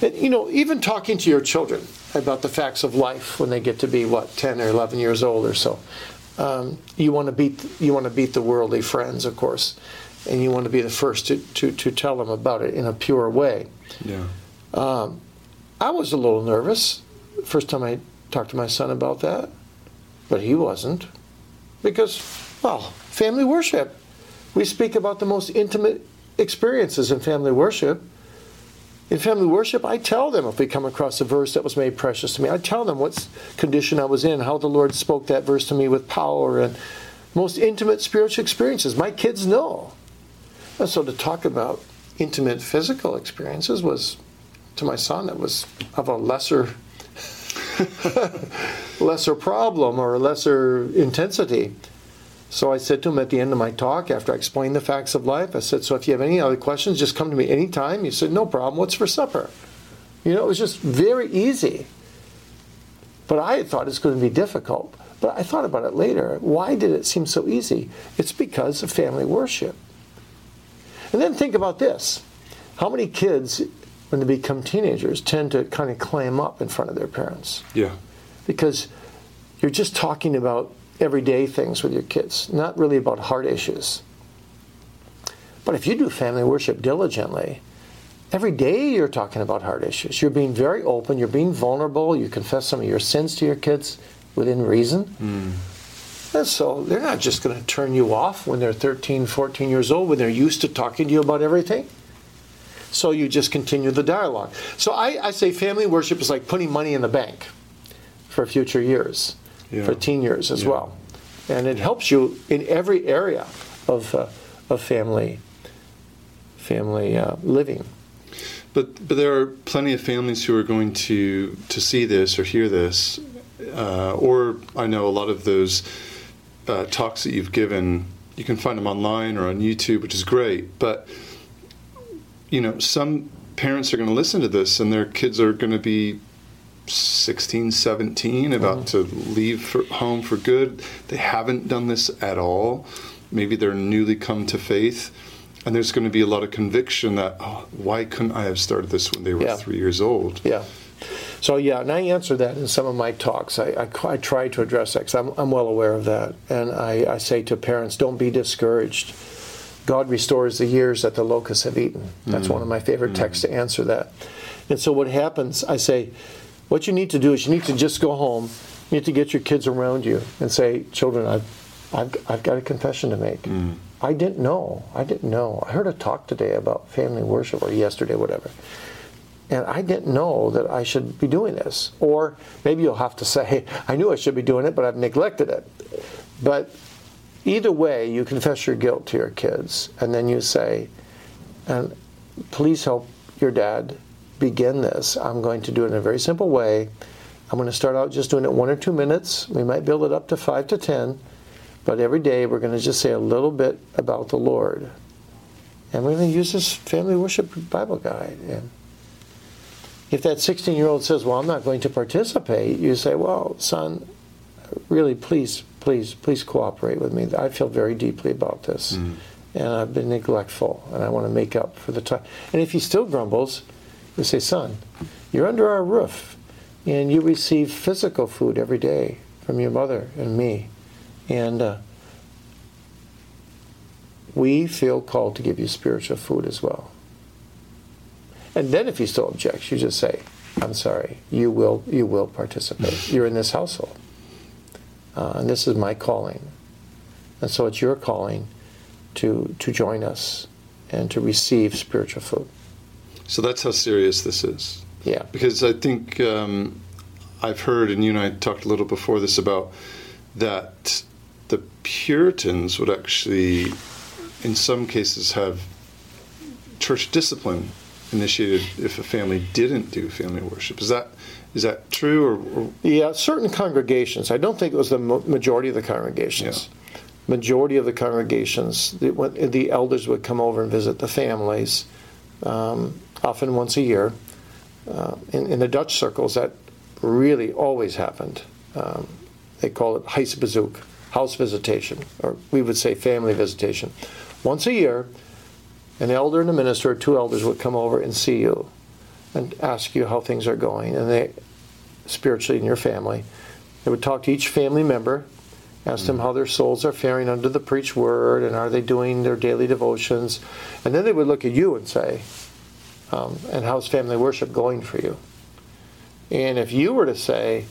And, you know, even talking to your children about the facts of life when they get to be what 10 or 11 years old or so. Um, you want to beat you want to beat the worldly friends, of course, and you want to be the first to, to, to tell them about it in a pure way. Yeah. Um, I was a little nervous first time I talked to my son about that, but he wasn't because, well, family worship. We speak about the most intimate experiences in family worship in family worship, I tell them if we come across a verse that was made precious to me. I tell them what condition I was in, how the Lord spoke that verse to me with power, and most intimate spiritual experiences. My kids know. And so to talk about intimate physical experiences was, to my son, it was of a lesser. <laughs> lesser problem or a lesser intensity. So I said to him at the end of my talk, after I explained the facts of life, I said, So if you have any other questions, just come to me anytime. He said, No problem. What's for supper? You know, it was just very easy. But I had thought it's going to be difficult. But I thought about it later. Why did it seem so easy? It's because of family worship. And then think about this how many kids, when they become teenagers, tend to kind of clam up in front of their parents? Yeah. Because you're just talking about everyday things with your kids, not really about heart issues. But if you do family worship diligently, every day you're talking about heart issues. You're being very open, you're being vulnerable, you confess some of your sins to your kids within reason. Mm. And so they're not just going to turn you off when they're 13, 14 years old, when they're used to talking to you about everything. So you just continue the dialogue. So I, I say family worship is like putting money in the bank for future years yeah. for teen years as yeah. well. And it helps you in every area of, uh, of family, family uh, living. But, but there are plenty of families who are going to, to see this or hear this, uh, or I know a lot of those uh, talks that you've given, you can find them online or on YouTube, which is great. But, you know, some parents are going to listen to this and their kids are going to be 16, 17, about mm-hmm. to leave for home for good. They haven't done this at all. Maybe they're newly come to faith. And there's going to be a lot of conviction that, oh, why couldn't I have started this when they were yeah. three years old? Yeah. So, yeah, and I answer that in some of my talks. I, I, I try to address that because I'm, I'm well aware of that. And I, I say to parents, don't be discouraged. God restores the years that the locusts have eaten. That's mm one of my favorite mm texts to answer that. And so, what happens, I say, what you need to do is you need to just go home. You need to get your kids around you and say, "Children, I've, I've, I've got a confession to make. Mm. I didn't know. I didn't know. I heard a talk today about family worship, or yesterday, whatever." And I didn't know that I should be doing this. Or maybe you'll have to say, I knew I should be doing it, but I've neglected it. But either way, you confess your guilt to your kids, and then you say, and please help your dad begin this, I'm going to do it in a very simple way. I'm going to start out just doing it one or two minutes. We might build it up to five to ten, but every day we're going to just say a little bit about the Lord. And we're going to use this family worship Bible guide. And if that 16 year old says, Well, I'm not going to participate, you say, Well, son, really, please, please, please cooperate with me. I feel very deeply about this. Mm. And I've been neglectful, and I want to make up for the time. And if he still grumbles, you say, son, You're under our roof, and you receive physical food every day from your mother and me. And uh, we feel called to give you spiritual food as well. And then if he still objects, you just say, I'm sorry, you will, you will participate. <laughs> You're in this household. Uh, and this is my calling. And so it's your calling to, to join us and to receive spiritual food. So that's how serious this is. Yeah. Because I think um, I've heard, and you and I talked a little before this about that the Puritans would actually, in some cases, have church discipline initiated if a family didn't do family worship. Is that is that true? Or, or? Yeah, certain congregations. I don't think it was the majority of the congregations. Yeah. Majority of the congregations, the, the, elders would come over and visit the families, um, often once a year. Uh, in, in, the Dutch circles, that really always happened. Um, they call it huisbezoek, house visitation, or we would say family visitation. Once a year, an elder and a minister, two elders would come over and see you and ask you how things are going, and they spiritually in your family. They would talk to each family member, ask them how their souls are faring under the preached word, and are they doing their daily devotions, and then they would look at you and say, um, "And how's family worship going for you?" And if you were to say,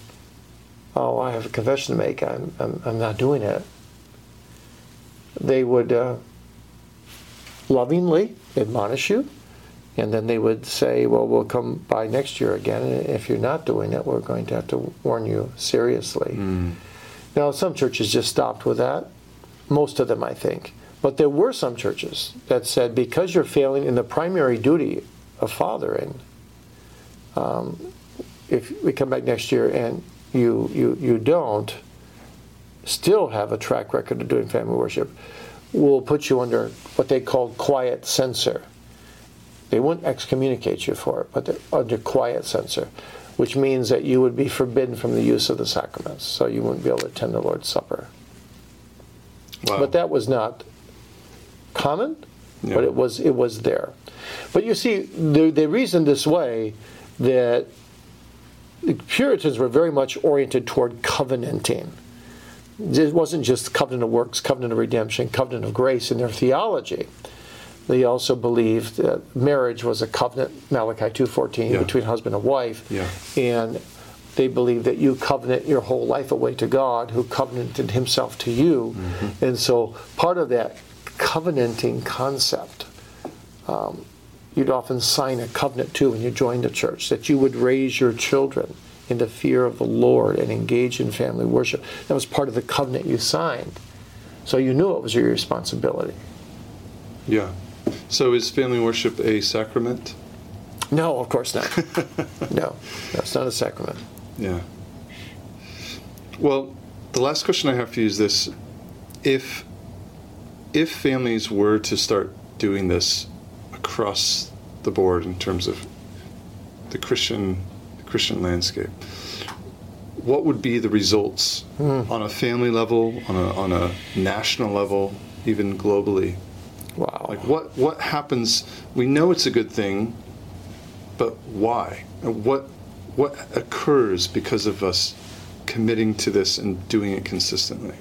"Oh, I have a confession to make. I'm I'm, I'm not doing it," they would. Uh, lovingly admonish you, and then they would say, Well, we'll come by next year again, and if you're not doing it, we're going to have to warn you seriously. Mm. Now, some churches just stopped with that, most of them, I think. But there were some churches that said, Because you're failing in the primary duty of fathering, um, if we come back next year and you, you, you don't still have a track record of doing family worship, will put you under what they call quiet censor. They wouldn't excommunicate you for it, but they're under quiet censor, which means that you would be forbidden from the use of the sacraments, so you wouldn't be able to attend the Lord's Supper. Wow. But that was not common, yeah. but it was it was there. But you see, they, they reasoned this way that the Puritans were very much oriented toward covenanting it wasn't just covenant of works, covenant of redemption, covenant of grace in their theology. They also believed that marriage was a covenant, Malachi 2.14, yeah. between husband and wife. Yeah. And they believed that you covenant your whole life away to God, who covenanted himself to you. Mm-hmm. And so part of that covenanting concept, um, you'd often sign a covenant too when you joined a church, that you would raise your children – in the fear of the Lord and engage in family worship. That was part of the covenant you signed. So you knew it was your responsibility. Yeah. So is family worship a sacrament? No, of course not. <laughs> no, that's not a sacrament. Yeah. Well, the last question I have for you is this: if if families were to start doing this across the board in terms of the Christian Christian landscape. What would be the results mm. on a family level, on a, on a national level, even globally? Wow. Like what, what happens? We know it's a good thing, but why? What, what occurs because of us committing to this and doing it consistently?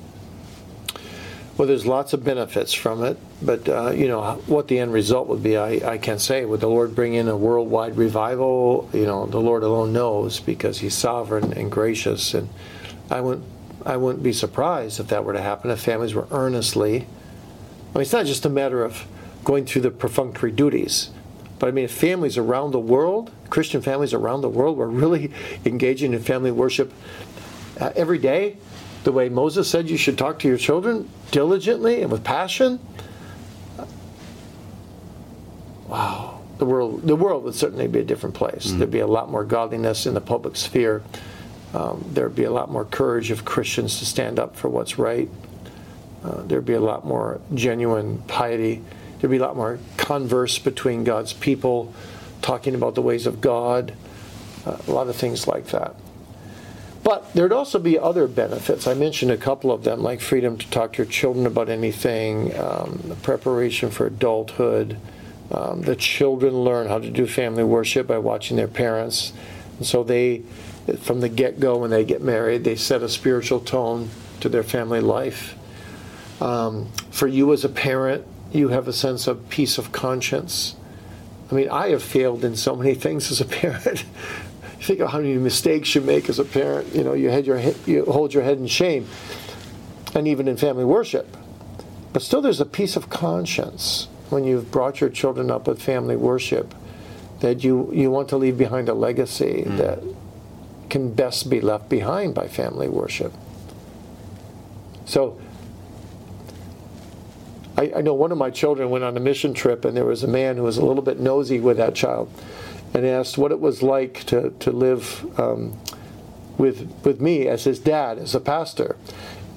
Well, there's lots of benefits from it, but uh, you know what the end result would be, I, I can't say. Would the Lord bring in a worldwide revival? You know, the Lord alone knows because He's sovereign and gracious, and I wouldn't I wouldn't be surprised if that were to happen. If families were earnestly, I mean, it's not just a matter of going through the perfunctory duties, but I mean, if families around the world, Christian families around the world, were really <laughs> engaging in family worship uh, every day the way Moses said you should talk to your children diligently and with passion. Wow, the world the world would certainly be a different place. Mm-hmm. There'd be a lot more godliness in the public sphere. Um, there'd be a lot more courage of Christians to stand up for what's right. Uh, there'd be a lot more genuine piety. There'd be a lot more converse between God's people, talking about the ways of God. Uh, a lot of things like that. But there'd also be other benefits. I mentioned a couple of them, like freedom to talk to your children about anything, um, preparation for adulthood, Um, the children learn how to do family worship by watching their parents. And so they, from the get go, when they get married, they set a spiritual tone to their family life. Um, for you as a parent, you have a sense of peace of conscience. I mean, I have failed in so many <laughs> things as a parent. Think of how many mistakes you make as a parent. You know, you, your, you hold your head in shame, and even in family worship. But still, there's a piece of conscience when you've brought your children up with family worship that you, you want to leave behind a legacy mm. that can best be left behind by family worship. So, I, I, know one of my children went on a mission trip, and there was a man who was a little bit nosy with that child and asked what it was like to, to live um, with, with me as his dad, as a pastor.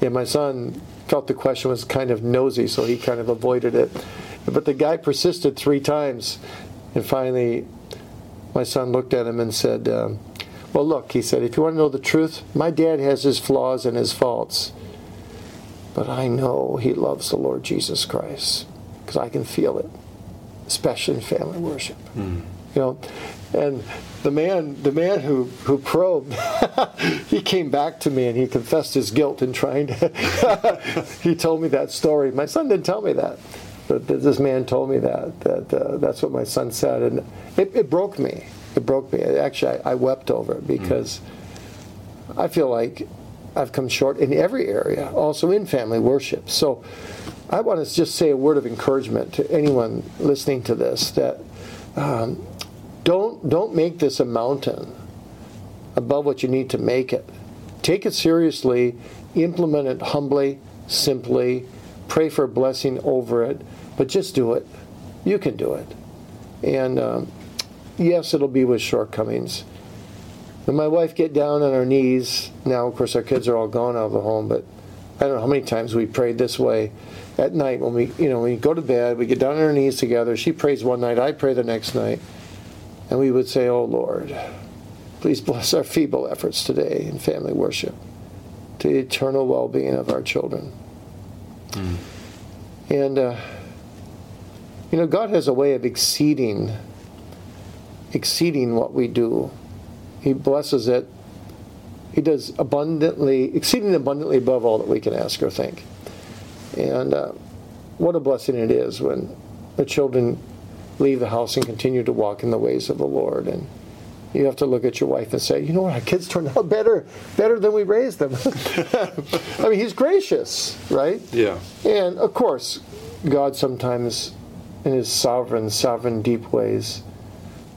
And my son felt the question was kind of nosy, so he kind of avoided it. But the guy persisted three times, and finally, my son looked at him and said, um, Well, look, he said, if you want to know the truth, my dad has his flaws and his faults. But I know he loves the Lord Jesus Christ because I can feel it, especially in family worship. Mm. You know, and the man, the man who, who probed, <laughs> he came back to me and he confessed his guilt in trying to. <laughs> he told me that story. My son didn't tell me that, but this man told me that. That uh, that's what my son said, and it, it broke me. It broke me. Actually, I, I wept over it because mm. I feel like I've come short in every area, also in family worship. So I want to just say a word of encouragement to anyone listening to this that um, don't don't make this a mountain above what you need to make it. Take it seriously, implement it humbly, simply, pray for blessing over it, but just do it. You can do it. And um, yes, it'll be with shortcomings. When my wife get down on her knees, now of course our kids are all gone out of the home, but I don't know how many times we prayed this way at night when we, you know, when we go to bed, we get down on our knees together. She prays one night, I pray the next night, and we would say, "Oh Lord, please bless our feeble efforts today in family worship, to the eternal well-being of our children." Mm. And uh, you know, God has a way of exceeding, exceeding what we do he blesses it. He does abundantly, exceeding abundantly above all that we can ask or think. And uh, what a blessing it is when the children leave the house and continue to walk in the ways of the Lord. And you have to look at your wife and say, you know what, our kids turned out better, better than we raised them. <laughs> I mean, he's gracious, right? Yeah. And of course, God sometimes, in his sovereign, sovereign, deep ways,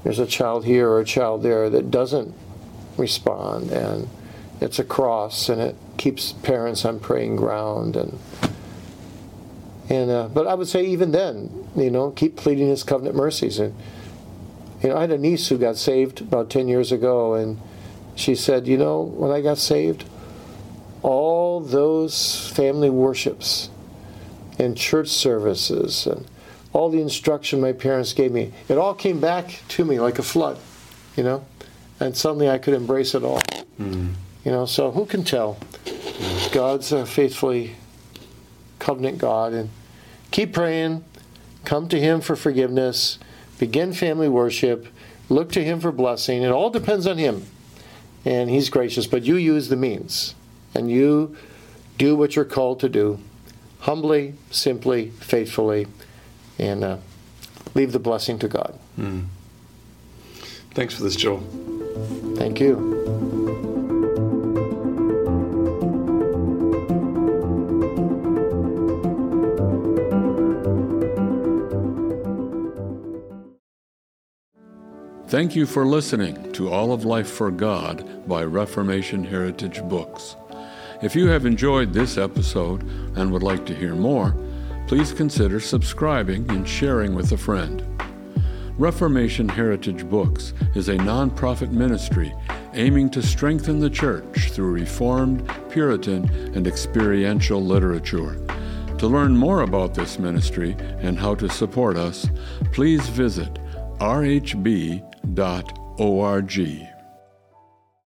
there's a child here or a child there that doesn't respond, and it's a cross, and it keeps parents on praying ground, and and uh, but I would say even then, you know, keep pleading His covenant mercies, and you know, I had a niece who got saved about ten years ago, and she said, you know, when I got saved, all those family worships and church services and all the instruction my parents gave me, it all came back to me like a flood, you know? And suddenly I could embrace it all. Mm. You know, so who can tell? Mm. God's a faithfully covenant God. And keep praying, come to Him for forgiveness, begin family worship, look to Him for blessing. It all depends on Him. And He's gracious, but you use the means. And you do what you're called to do humbly, simply, faithfully and uh, leave the blessing to God. Mm. Thanks for this, Joel. Thank you. Thank you for listening to All of Life for God by Reformation Heritage Books. If you have enjoyed this episode and would like to hear more, please consider subscribing and sharing with a friend. Reformation Heritage Books is a nonprofit ministry aiming to strengthen the church through Reformed, Puritan, and experiential literature. To learn more about this ministry and how to support us, please visit rhb.org.